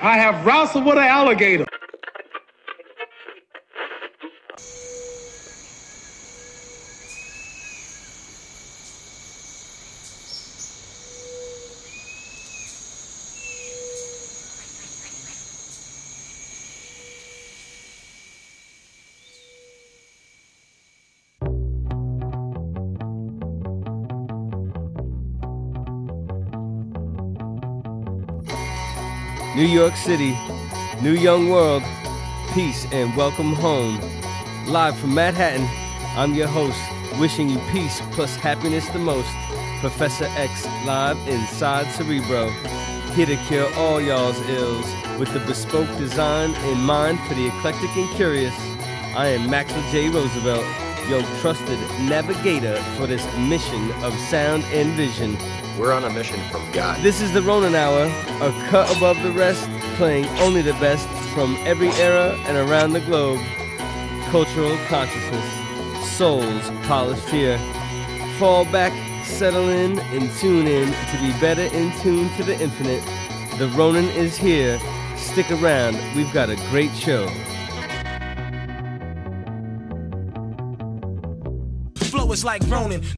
I have wrestled with an alligator. New York City, New Young World, peace and welcome home. Live from Manhattan, I'm your host, wishing you peace plus happiness the most. Professor X, live inside Cerebro, here to cure all y'all's ills with the bespoke design in mind for the eclectic and curious. I am Maxwell J. Roosevelt, your trusted navigator for this mission of sound and vision. We're on a mission from God. This is the Ronin Hour, a cut above the rest, playing only the best from every era and around the globe. Cultural consciousness, souls polished here. Fall back, settle in, and tune in to be better in tune to the infinite. The Ronin is here. Stick around, we've got a great show. Flow is like Ronin.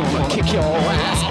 21st century gonna kick your ass,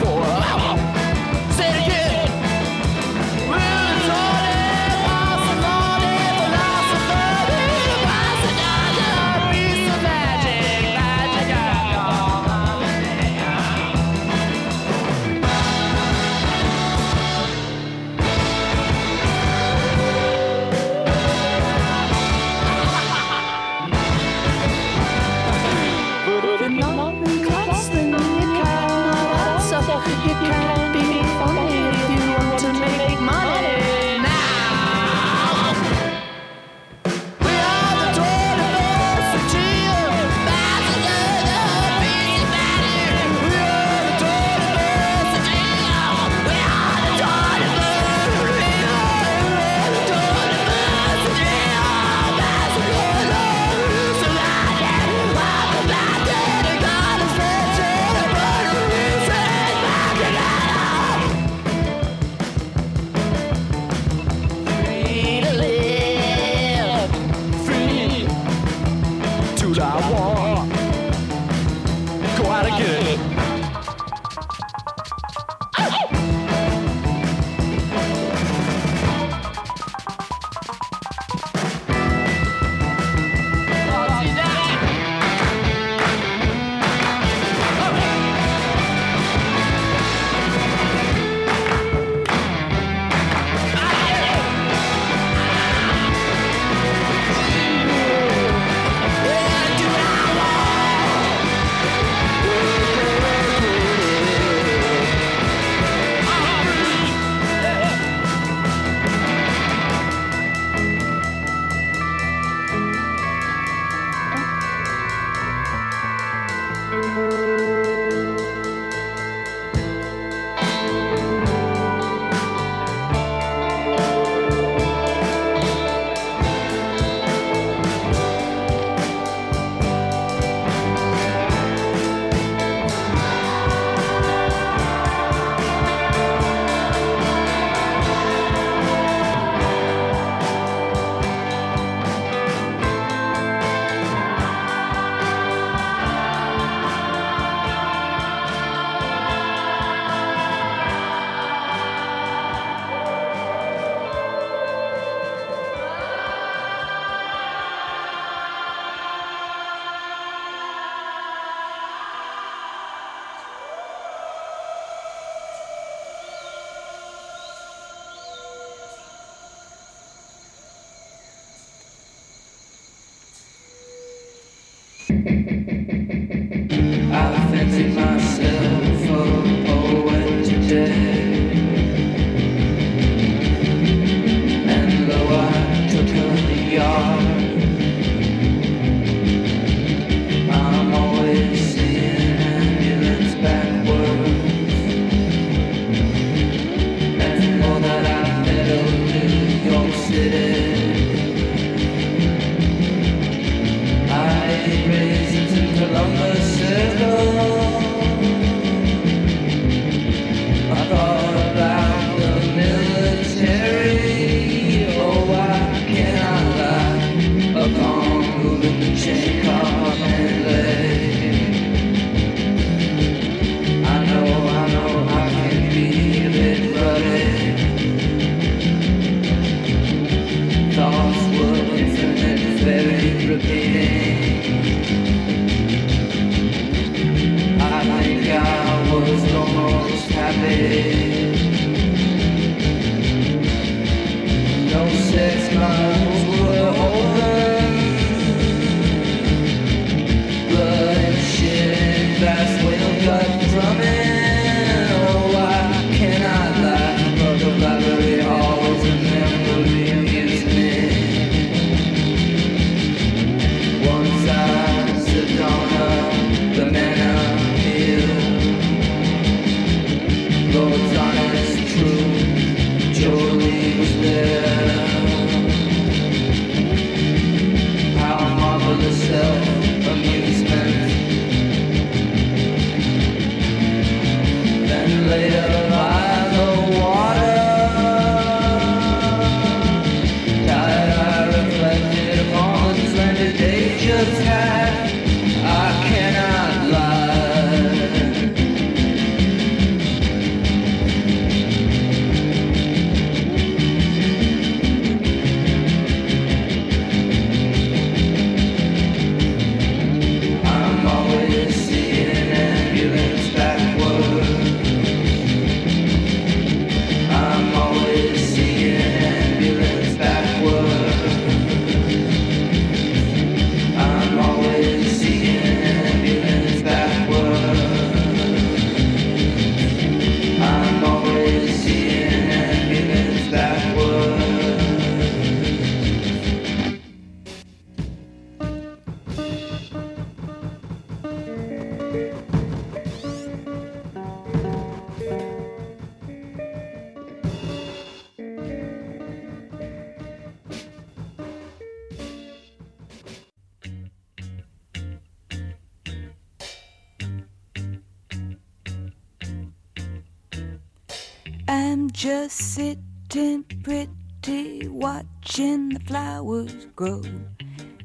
Sitting pretty, watching the flowers grow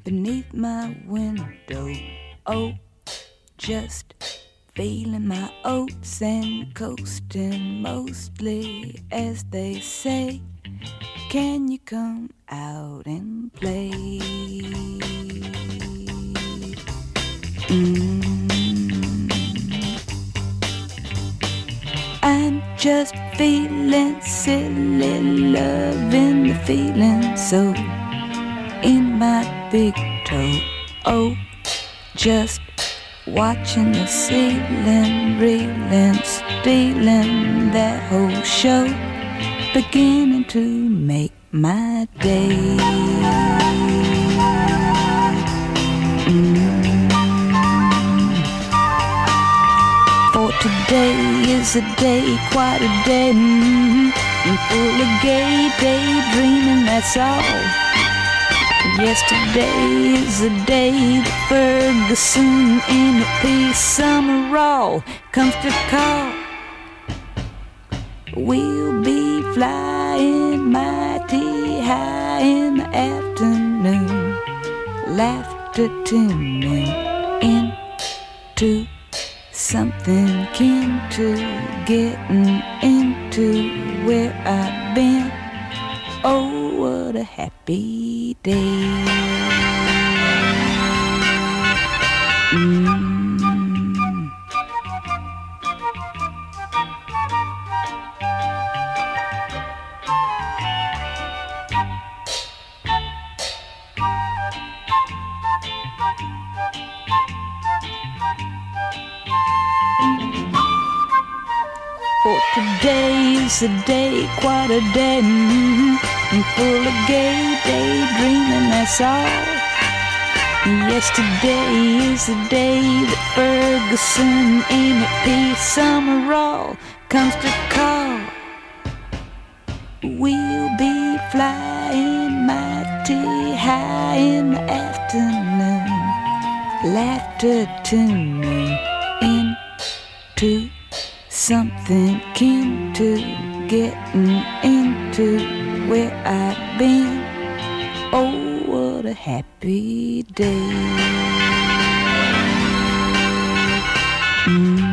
beneath my window. Oh, just feeling my oats and coasting mostly, as they say. Can you come out and play? Mm. I'm just feeling silly, loving the feeling so in my big toe. Oh, just watching the ceiling, reeling, stealing that whole show, beginning to make my day. Today is a day, quite a day, mm, and full of gay daydreaming, that's all. Yesterday is a day that Ferguson in a peace summer roll comes to call. We'll be flying mighty high in the afternoon, laughter tuning into something kin to getting into where I've been. Oh, what a happy day. Mm. A day, quite a day, mm, and full of gay daydreaming, that's all. Yesterday is the day that Ferguson, Amy P. Summerall comes to call. We'll be flying mighty high in the afternoon, laughter tuning into something kin to getting into where I've been. Oh, what a happy day. Mm.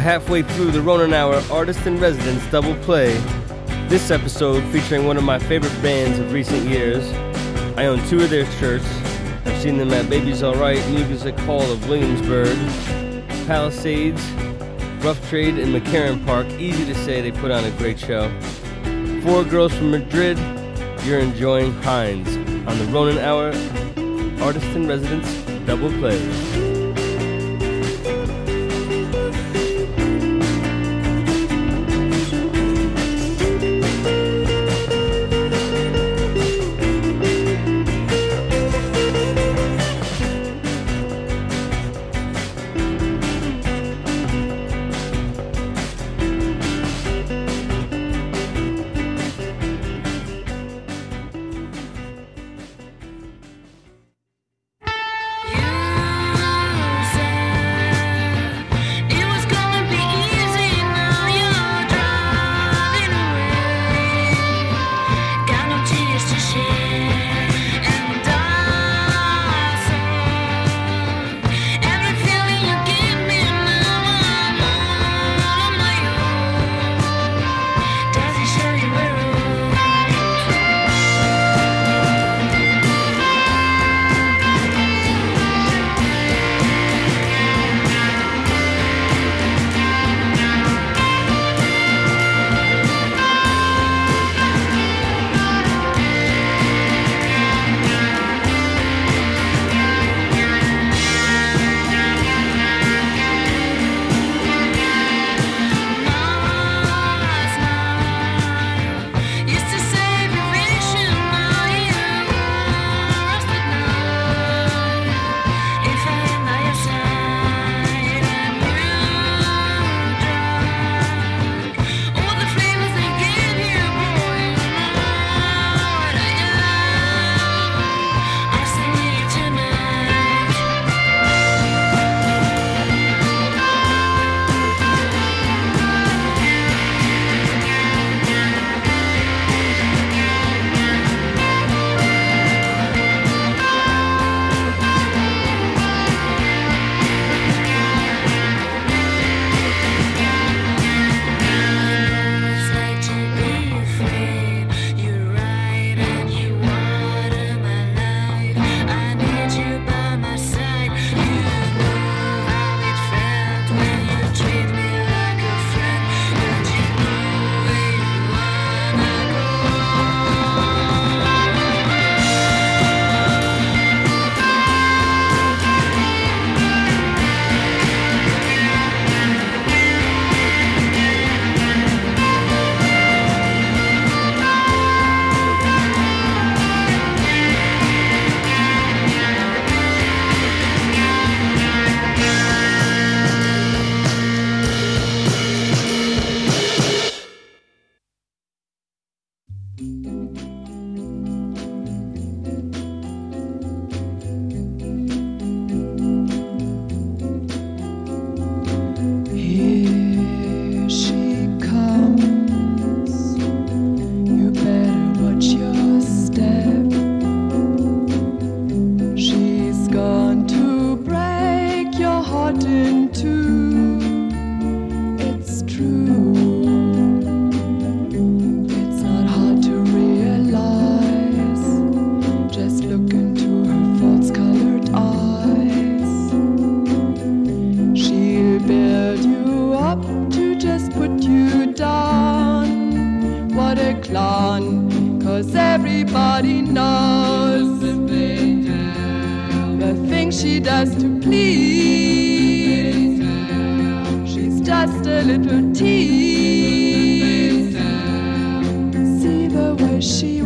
We're halfway through the Ronin Hour Artist in Residence double play. This episode featuring one of my favorite bands of recent years. I own two of their shirts. I've seen them at Baby's All Right, Music Hall of Williamsburg, Palisades, Rough Trade, and McCarren Park. Easy to say they put on a great show. Four girls from Madrid, you're enjoying Hinds on the Ronin Hour Artist in Residence double play. not a clown, cause everybody knows the thing she does to please. She's just a little tease. See the way she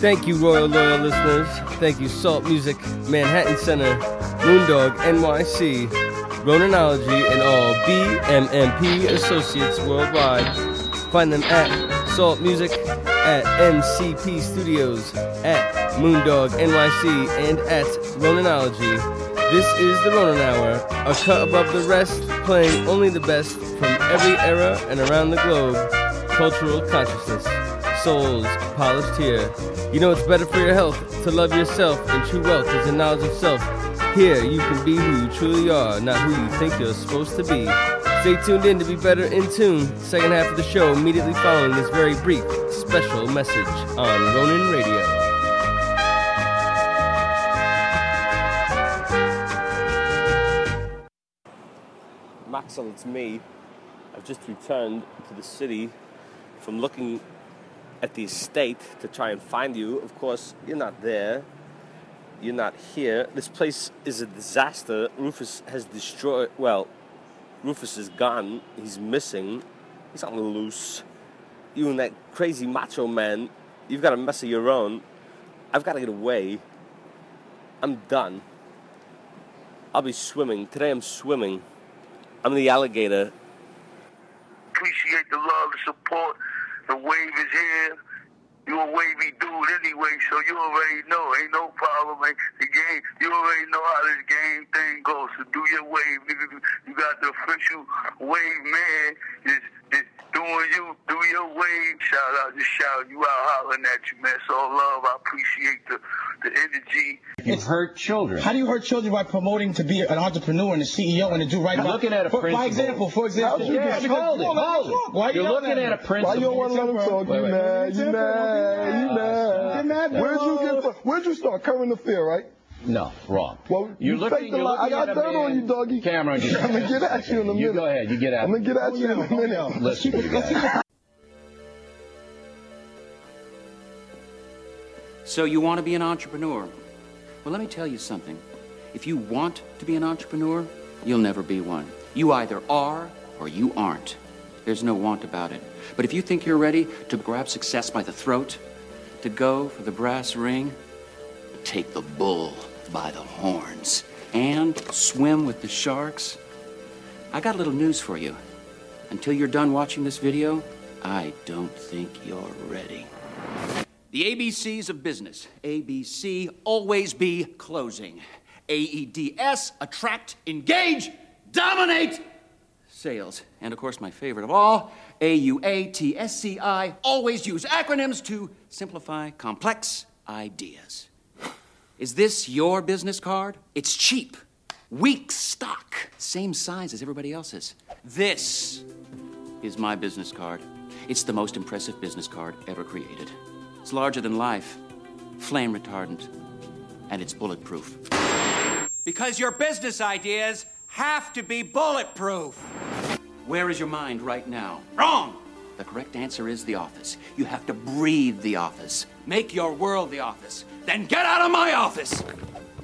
Thank you, Royal Loyal listeners. Thank you, Salt Music, Manhattan Center, Moondog NYC, Roninology, and all BMMP associates worldwide. Find them at Salt Music, at MCP Studios, at Moondog NYC, and at Roninology. This is the Ronin Hour, a cut above the rest, playing only the best from every era and around the globe. Cultural consciousness souls polished here. You know it's better for your health to love yourself, and true wealth is the knowledge of self. Here, you can be who you truly are, not who you think you're supposed to be. Stay tuned in to be better in tune. Second half of the show immediately following this very brief special message on Ronin Radio. Maxwell, it's me. I've just returned to the city from looking at the estate to try and find you. Of course, you're not there. You're not here. This place is a disaster. Rufus has destroyed. Well, Rufus is gone. He's missing. He's on the loose. You and that crazy macho man, you've got a mess of your own. I've got to get away. I'm done. I'll be swimming. Today I'm swimming. I'm the alligator. appreciate the love, the support. The wave is here. You a wavy dude anyway, so you already know. Ain't no problem. Ain't the game. You already know how this game thing goes. So do your wave. You got the official wave man. Just doing you. Do your wave. Shout out, just shout you out, hollering at you, man. So love. I appreciate the the energy. You hurt children. How do you hurt children by promoting to be an entrepreneur and a CEO and to do right You're by- looking at a for, principle. By example, for example. How'd you get- hold it, hold it. Why You're you looking at a principle. Why you don't want to let him talk? You mad? You mad? You mad? Where'd you get? Where'd you start? Current affair, right? No, wrong. Well, You're you looking- you're lie. I got at a dirt on you, doggy. Cameron, just- I'm gonna get at you in a oh, minute. You go ahead. You get at I'm gonna get at you in a minute. Listen, you guys. So you want to be an entrepreneur? Well, let me tell you something. If you want to be an entrepreneur, you'll never be one. You either are or you aren't. There's no want about it. But if you think you're ready to grab success by the throat, to go for the brass ring, take the bull by the horns, and swim with the sharks, I got a little news for you. Until you're done watching this video, I don't think you're ready. The ABCs of business. ABC, always be closing. AEDS, attract, engage, dominate, sales. And of course, my favorite of all, AUATSCI, always use acronyms to simplify complex ideas. Is this your business card? It's cheap, weak stock, same size as everybody else's. This is my business card. It's the most impressive business card ever created. It's larger than life, flame retardant, and it's bulletproof. Because your business ideas have to be bulletproof. Where is your mind right now? Wrong! The correct answer is the office. You have to breathe the office. Make your world the office. Then get out of my office!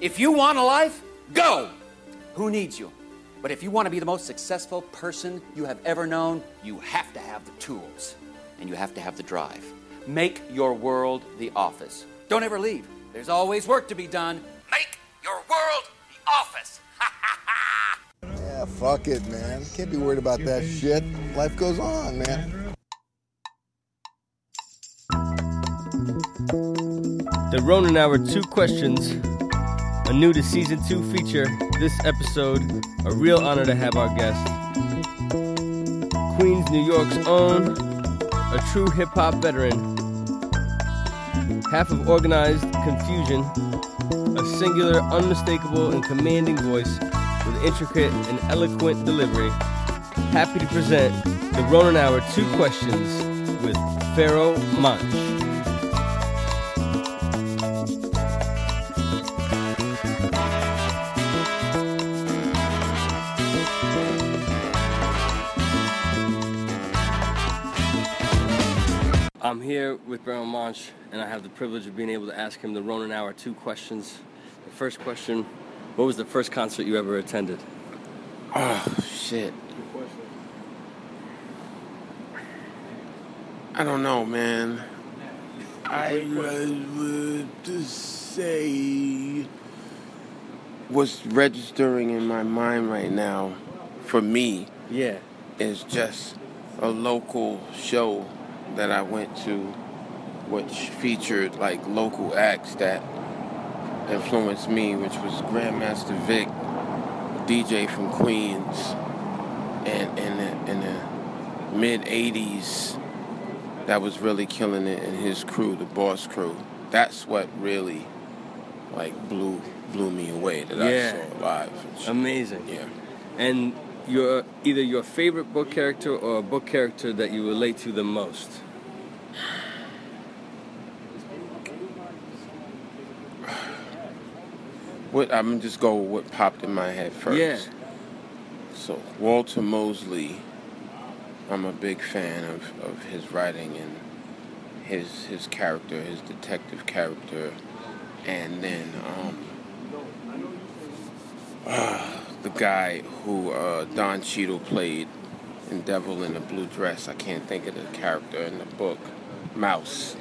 If you want a life, go! Who needs you? But if you want to be the most successful person you have ever known, you have to have the tools and you have to have the drive. Make your world the office. Don't ever leave. There's always work to be done. Make your world the office. Yeah, fuck it, man. Can't be worried about that shit. Life goes on, man. The Ronin Hour two questions a new to season two feature. This episode, a real honor to have our guest, Queens, New York's own, a true hip hop veteran, half of Organized Konfusion, a singular, unmistakable, and commanding voice with intricate and eloquent delivery. Happy to present the Ronin Hour Two Questions with Pharoahe Monch. Here with Pharoahe Monch, and I have the privilege of being able to ask him the Ronin Hour Two Questions. The first question What was the first concert you ever attended? Oh shit. I don't know, man. I would just say what's registering in my mind right now for me Yeah. is just a local show that I went to which featured like local acts that influenced me, which was Grandmaster Vic, DJ from Queens, and in the, in the mid '80s, that was really killing it, and his crew, the Boss Crew. That's what really like blew blew me away that Yeah. I saw live. Amazing. Yeah. And your either your favorite book character or a book character that you relate to the most. What I'm gonna just go with what popped in my head first. Yeah. So Walter Mosley, I'm a big fan of, of his writing and his his character, his detective character, and then um, uh, the guy who uh, Don Cheadle played in Devil in the Blue Dress. I can't think of the character in the book. Mouse.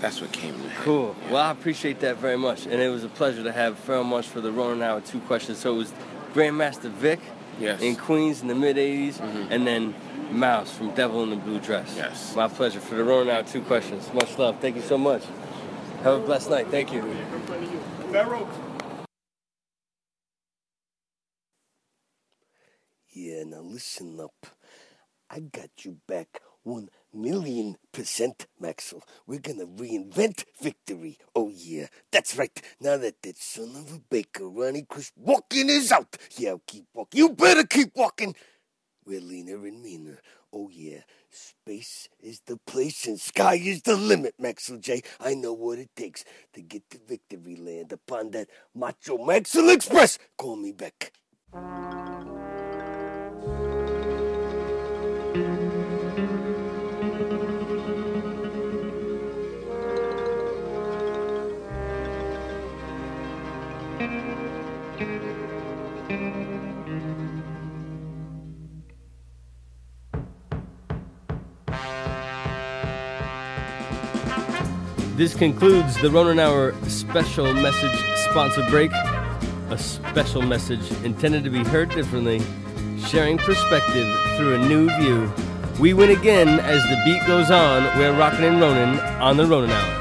That's what came to mind. Cool. Well, I appreciate that very much, and it was a pleasure to have Pharoahe Monch for the Ronin Hour Two Questions. So it was Grandmaster Vic Yes. in Queens in the mid '80s, Mhm. and then Mouse from Devil in the Blue Dress. Yes. My pleasure for the Ronin Hour Two Questions. Much love. Thank you so much. Have a blessed night. Thank you. Yeah, now listen up. I got you back one million percent, Maxwell. We're gonna reinvent victory. Oh yeah, that's right. Now that that son of a baker, Ronnie Chris, walking is out. Yeah, I'll keep walking. You better keep walking. We're leaner and meaner. Oh yeah, space is the place and sky is the limit, Maxwell J. I know what it takes to get to victory land upon that macho Maxwell Express. Call me back. This concludes the Ronin Hour special message sponsor break. A special message intended to be heard differently, sharing perspective through a new view. We win again as the beat goes on. We're rocking and Ronin on the Ronin Hour.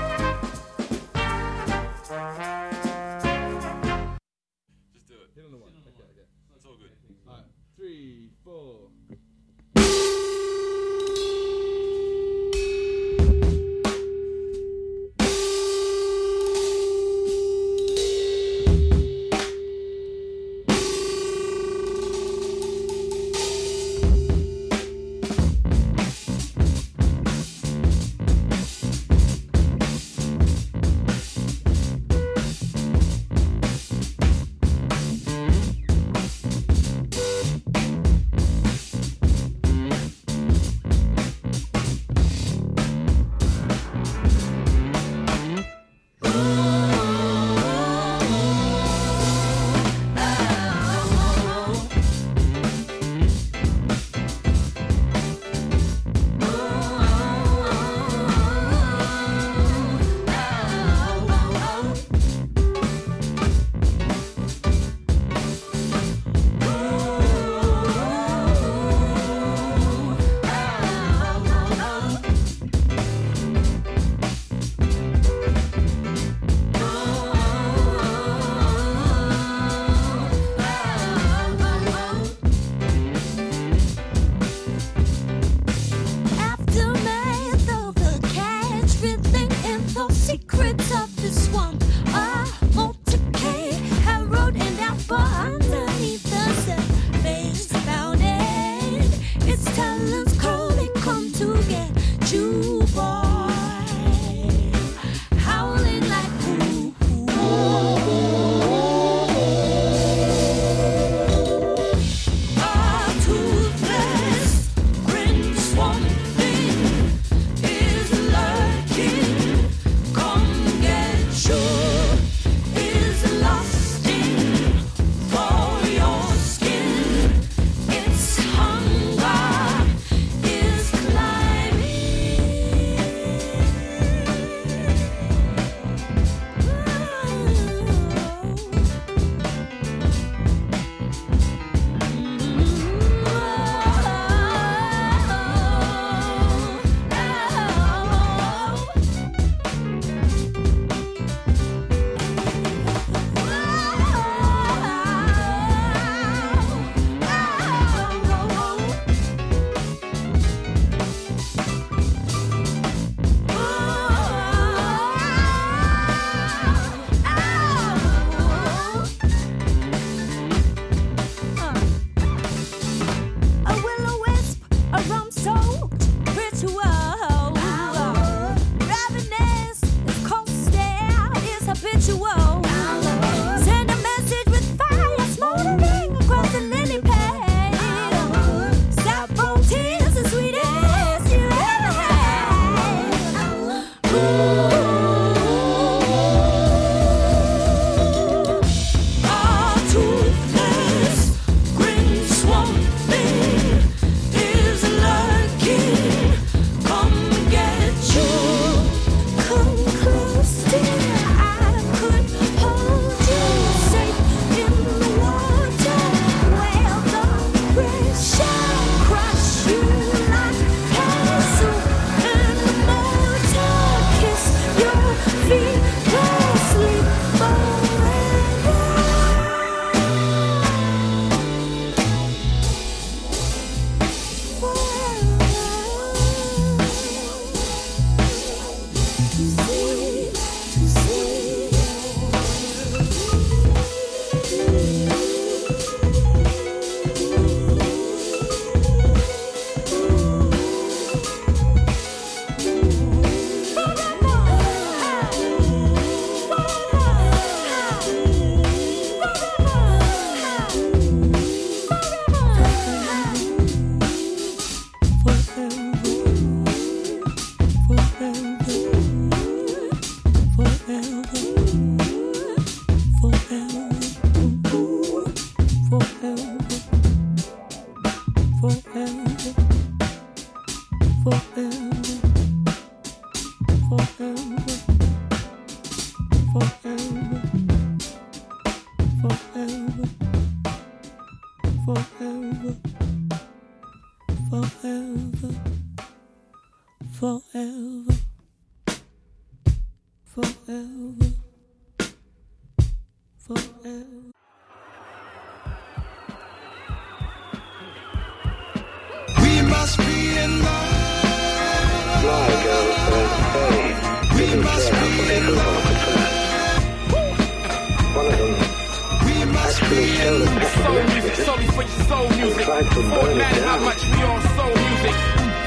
Music. and tried to For burn it matter how much we all soul music.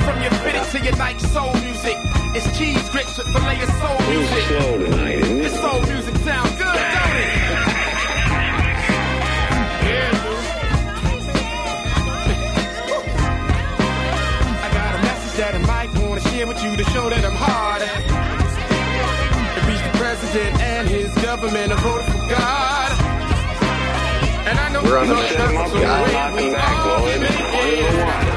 From your fitted to your night soul music. It's cheese grits with filet guy. the way Knock 'em we back, all boys. give it, One to yeah. one.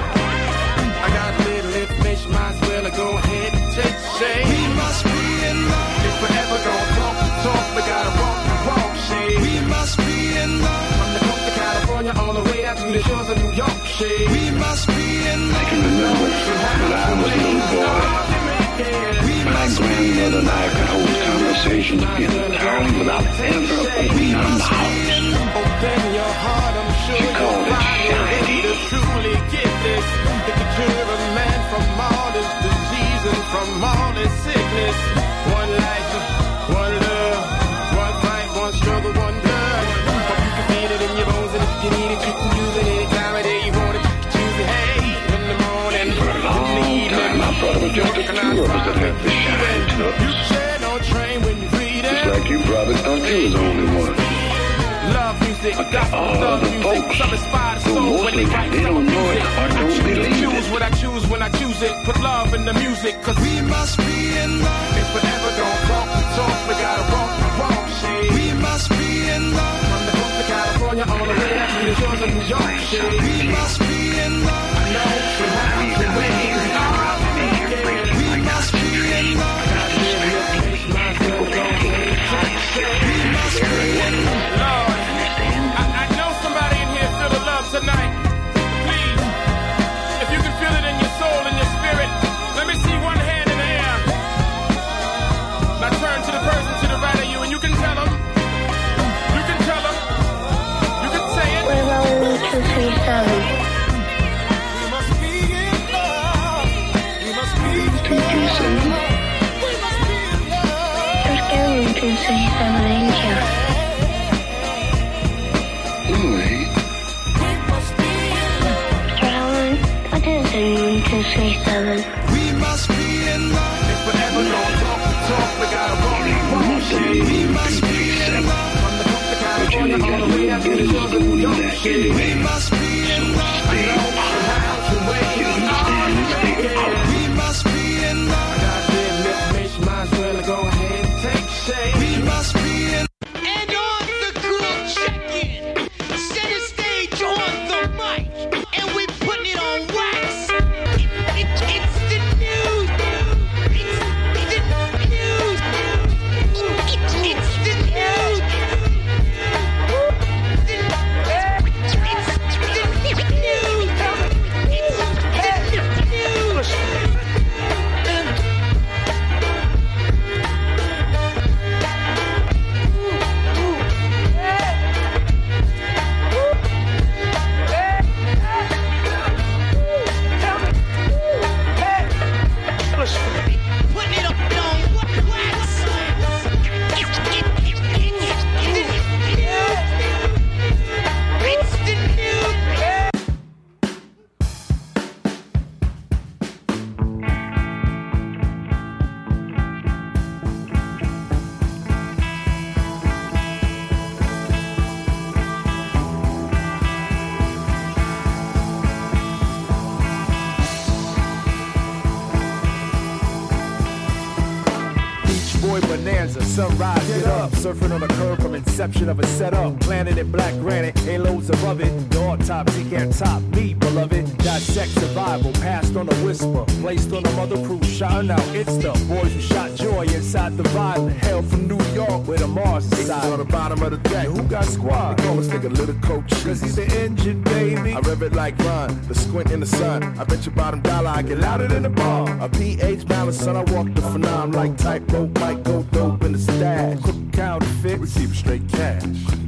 I got a little information, might as well go ahead and take shade. We must be in love. If we're ever gonna talk the talk, we gotta walk the walk, shade. We must be in love. From the coast of California all the way out to the shores of New York, shade. We must be in love. I can remember when I was a little boy. My grandmother and I could hold conversations in turn without ever opening our mouths. Open your heart, I'm sure She called you'll it a shining. truly this. It can cure a man from all his disease and from all his sickness. One life, one love, one fight, one struggle, one blood. Hope you can feel it in your bones, and if you need it, you can use it any time of day you want it. You can choose it, hey, in the morning, For a long time, I thought it was just the two of us that had the shine to You us. share no train when you read Just like you probably thought you was the only one. Music, gospel are uh, love music. Some inspire the soul when they write they some don't know it music. or I don't choose believe choose it. what I choose when I choose it. Put love in the music, cause we must be in love. If we're ever gonna talk the talk, we gotta walk the walk, shade. We must be in love. From the coast of California all the way out to the shores of New York, shade. We must be in love. I know we have to win. Bonanza. Sunrise, get up. Surfing on a curve from inception of a setup. Planet in black granite, halos above it. The autopsy can't top me, beloved. Dissect survival, passed on a whisper. Placed on a mother cruise, shouting out, it's the boys who shot joy inside the violent. Hell from New York, with the Mars is on the bottom of the deck. Who got squad? They call this nigga Little Coach. Cause he's the engine, baby. I rev it like Ron, the squint in the sun. I bet you bottom dollar I get louder than the bar. A pH balance, son, I walk the phenom like tightrope, might go dope in the stash. Crooked counterfeit, we keep it straight cash.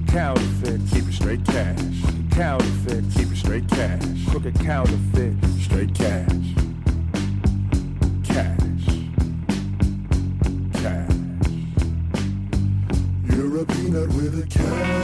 Counterfeit, keep it straight cash. Counterfeit, keep it straight cash. Crooked counterfeit, straight cash. Cash. Cash. You're a peanut with a cashew.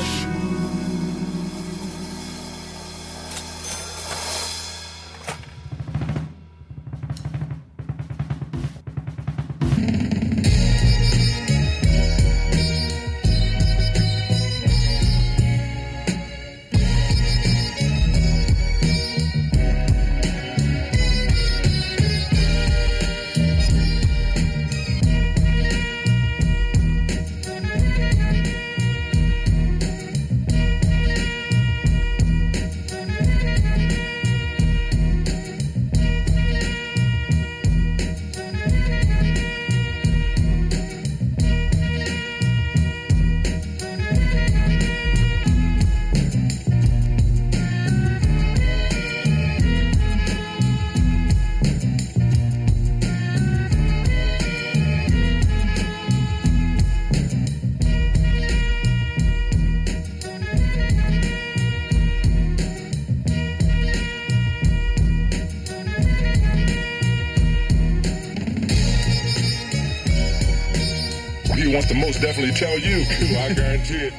Most definitely tell you. I guarantee it.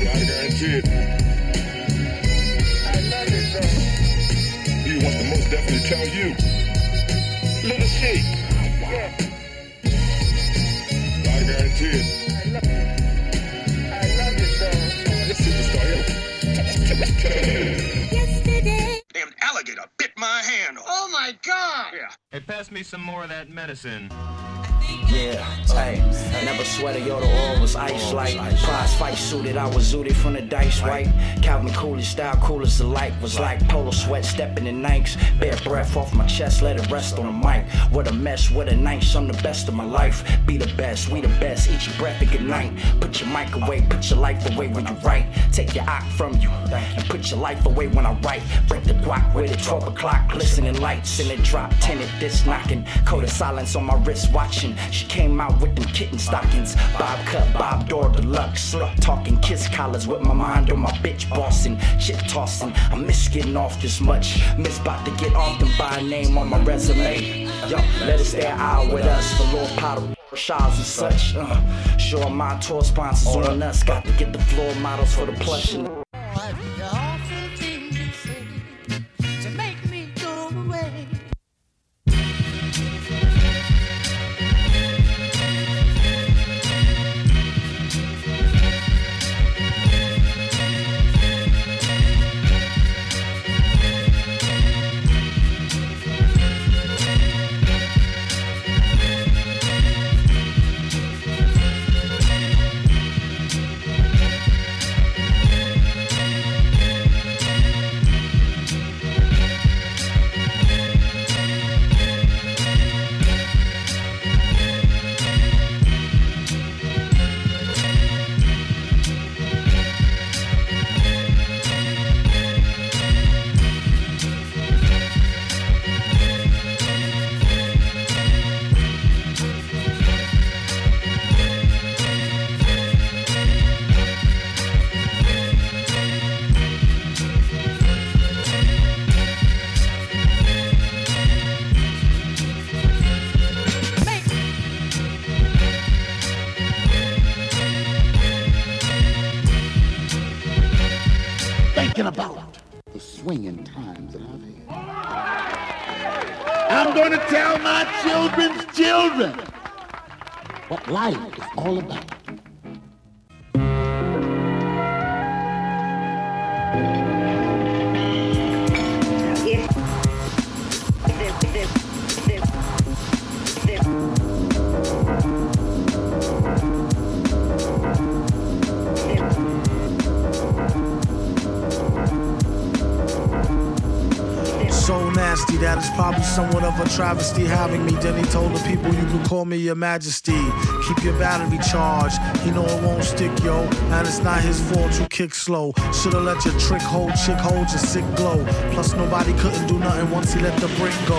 I guarantee it. He wants to most definitely tell you. Little shit. Me some more of that medicine. Yeah, hey, I never sweated, yo, the oil was ice like Prize fight suited, I was zooted from the dice, right? Calvin Coolidge style, cool as the light, was like polo sweat, stepping in Nikes, bare breath off my chest, let it rest on the mic. What a mess, what a night, I'm the best of my life. Be the best, we the best, eat your breath and good night. Put your mic away, put your life away when you write. Take your ock from you, and put your life away when I write. Break the guac with it, 12 o'clock, glistening lights in the drop, tinted, this knocking. Code of silence on my wrist, watching. She came out with them kitten stockings. Bob cut, Bob door deluxe. Talking kiss collars with my mind on my bitch bossing. Shit tossing. I miss getting off this much. Miss about to get off and buy a name on my resume. Yo, let it stay hour with us for Lord Potter. Shawls and such. Uh, sure, my tour sponsors on us. Got to get the floor models for the plush. all about. so nasty that it's probably somewhat of a travesty having me. Then he told the people you could call me your majesty. Keep your battery charged. He know it won't stick, yo. And it's not his fault you kick slow. Shoulda let your trick hold, chick hold your sick glow. Plus nobody couldn't do nothing once he let the brick go.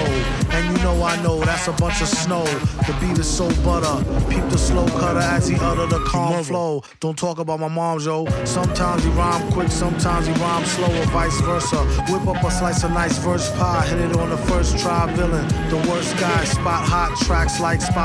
And you know I know that's a bunch of snow. The beat is so butter. Peep the slow cutter as he utter the calm flow. Don't talk about my mom, yo. Sometimes he rhyme quick, sometimes he rhyme slow, or vice versa. Whip up a slice of nice verse pie, hit it on the first try, villain. The worst guy, spot hot tracks like spot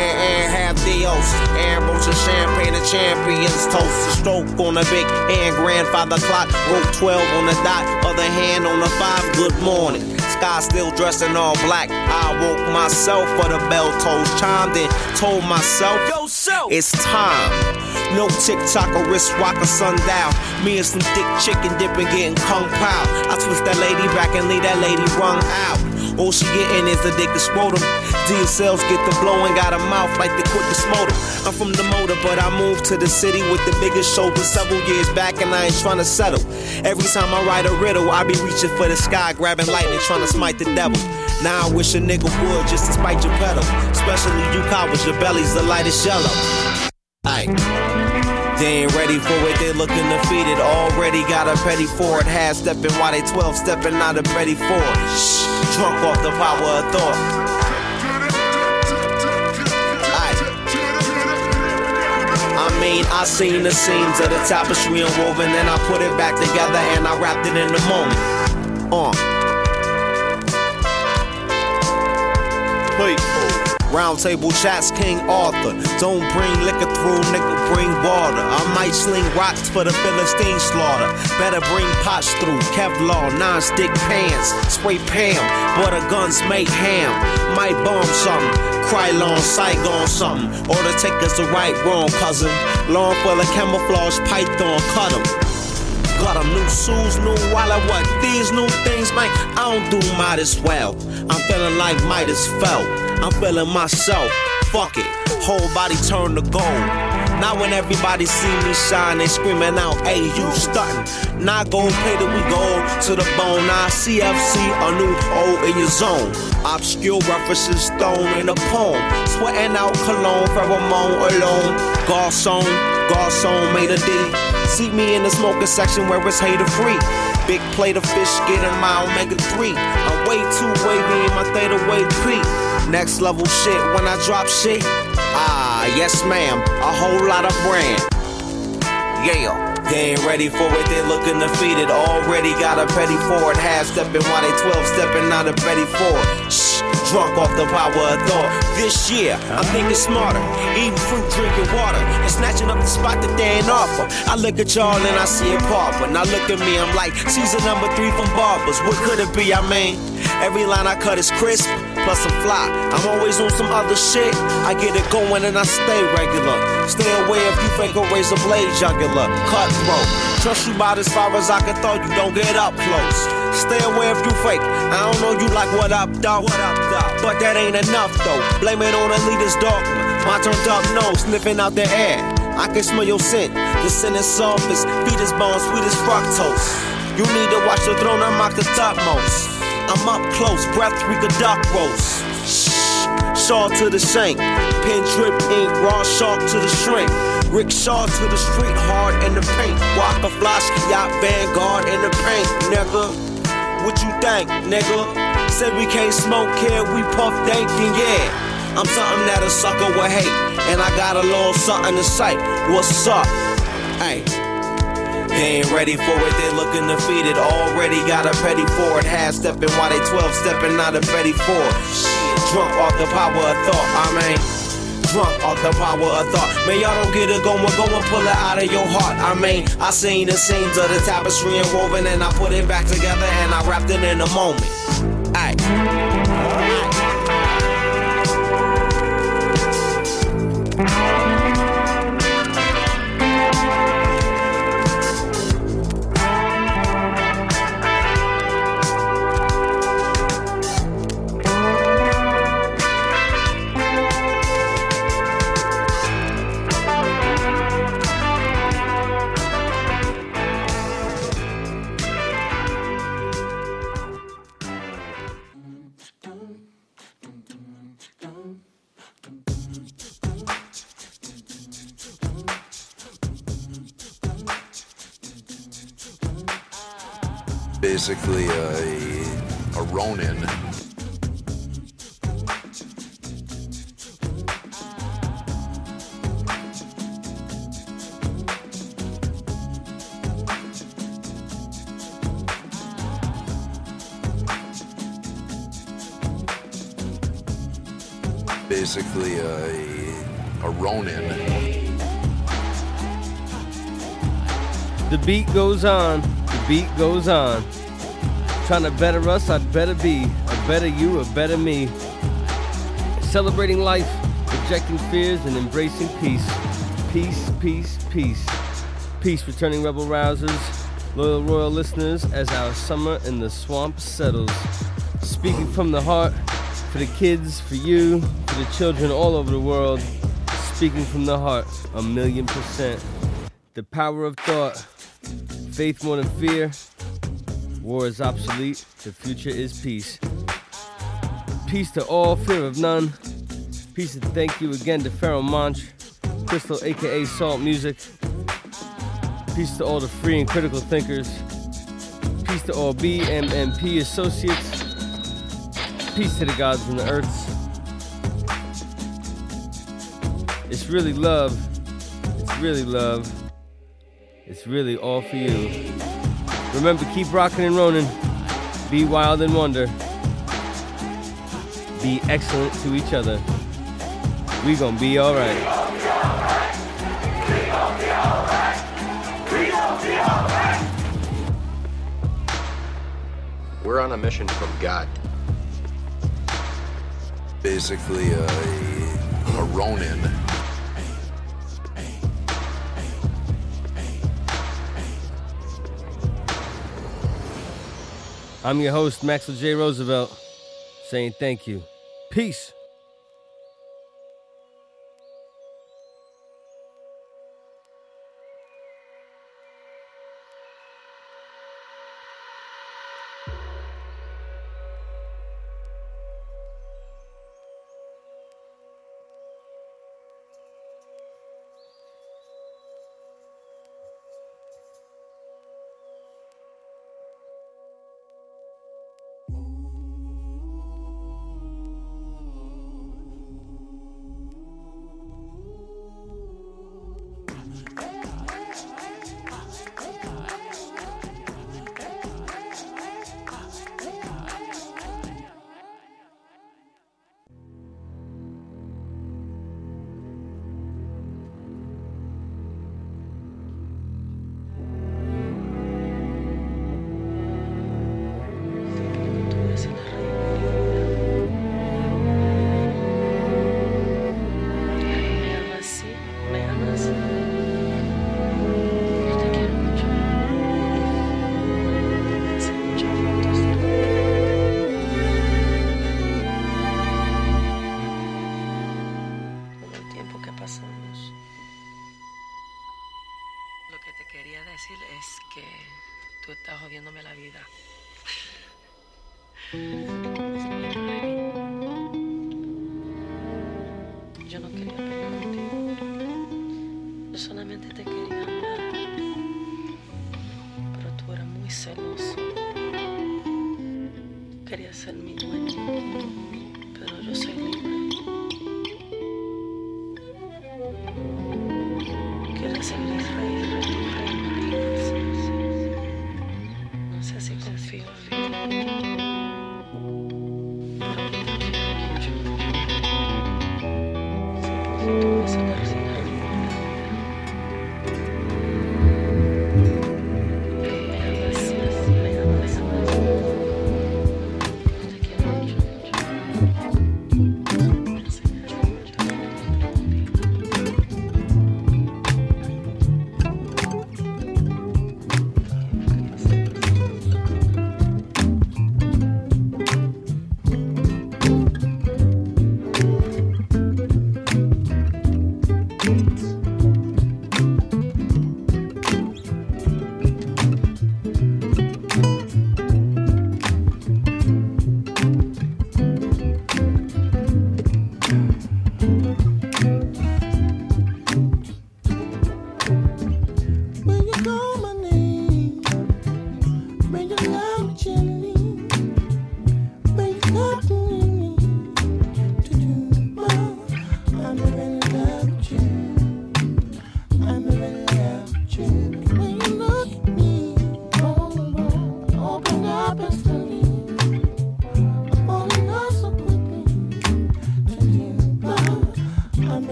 Man and half Dios. And champagne, the champions toast. A stroke on a big hand, grandfather clock. Wrote 12 on the dot, other hand on the five. Good morning. Sky still dressed in all black. I woke myself for the bell tolls. Chimed in, told myself, Yo, so it's time. No TikTok or wrist rock or sundial. Me and some thick chicken dipping, getting kung pao. I twist that lady back and leave that lady wrung out. All she getting is the dick scrotum. D cells get the blowing, got a mouth like the quickest motor. I'm from the motor, but I moved to the city with the biggest shoulder several years back, and I ain't trying to settle. Every time I write a riddle, I be reaching for the sky, grabbing lightning, trying to smite the devil. Now I wish a nigga would just to spite your pedal. Especially you cowards, your belly's the lightest yellow. Aight. They ain't ready for it, they looking defeated. Already got a petty for it. Half stepping while they 12 stepping out of ready for it. Shh, drunk off the power of thought. I mean, I seen the seams of the tapestry unwoven, then I put it back together and I wrapped it in the moment. Uh. Wait. Round table chats, King Arthur. Don't bring liquor through, nigga, bring water. I might sling rocks for the Philistine slaughter. Better bring pots through, Kevlar, non-stick pans. Spray Pam, butter guns make ham. Might bomb something, Krylon, Saigon something. Or the takers the right wrong, cousin. Lawn full of camouflage, python, cut 'em. Got 'em new shoes, new wallet, what? These new things, man, I don't do might as well. I'm feeling like Midas fell. I'm feeling myself. Fuck it, whole body turn to gold. Now when everybody see me shine, they screaming out, hey, you stuntin'. Now gold plated, we go to the bone. Now CFC, a new O in your zone. Obscure references thrown in a poem. Sweating out cologne, pheromone alone. Garcon, Garcon made a D. See me in the smoking section where it's hater free. Big plate of fish getting my omega 3. I'm way too wavy in my theta wave P. Next level shit when I drop shit. Ah, yes, ma'am. A whole lot of brand. Yeah. They ain't ready for it, they looking defeated. Already got a petty for it. Half stepping while they 12 stepping out of petty it. Shh, drunk off the power of thought. This year, I'm thinking smarter. Eating fruit, drinking water, and snatching up the spot that they ain't offer. I look at y'all and I see a pauper. Now look at me, I'm like season number three from Barbers. What could it be? I mean, every line I cut is crisp. Plus I'm fly. I'm always on some other shit. I get it going and I stay regular. Stay away if you fake a razor blade jugular. Cutthroat. Trust you about as far as I can throw you. Don't get up close. Stay away if you fake. I don't know you like what up, dog. What up, dog? But that ain't enough though. Blame it on the leader's dogma. My turned up nose sniffing out the air. I can smell your scent. The scent is soft as fetus bones, sweet as fructose. You need to watch the throne, I'm the topmost. I'm up close, breath reek a duck roast. Shh, Shaw to the shank. Pin drip ink, raw shark to the shrink. Rickshaw to the street, hard in the paint. Waka Flosky, yacht Vanguard in the paint, nigga. What you think, nigga? Said we can't smoke here, we puff dankin', yeah. I'm something that a sucker will hate. And I got a little something to say. What's up? Hey. They ain't ready for it, they looking defeated. Already got a petty for it. Half stepping while they 12 stepping out of petty. Shit, drunk off the power of thought, I mean. Drunk off the power of thought. Man, y'all don't get it going, go and pull it out of your heart. I mean, I seen the seams of the tapestry and woven, and I put it back together and I wrapped it in a moment. Ayy. Goes on, the beat goes on. Trying to better us, I'd better be. A better you, a better me. Celebrating life, rejecting fears, and embracing peace. Peace, peace, peace. Peace, returning rebel rousers, loyal royal listeners, as our summer in the swamp settles. Speaking from the heart, for the kids, for you, for the children all over the world. Speaking from the heart, a million percent. The power of thought, faith more than fear. War is obsolete, the future is peace. Peace to all, fear of none. Peace and thank you again to Pharoahe Monch, Crystal aka Salt Music. Peace to all the free and critical thinkers. Peace to all BMMP associates. Peace to the gods and the earths. It's really love. It's really love. It's really all for you. Remember, keep rocking and rolling. Be wild and wonder. Be excellent to each other. We gonna be alright. We're on a mission from God. Basically, a, a Ronin. I'm your host, Maxl J. Roosevelt, saying thank you. Peace.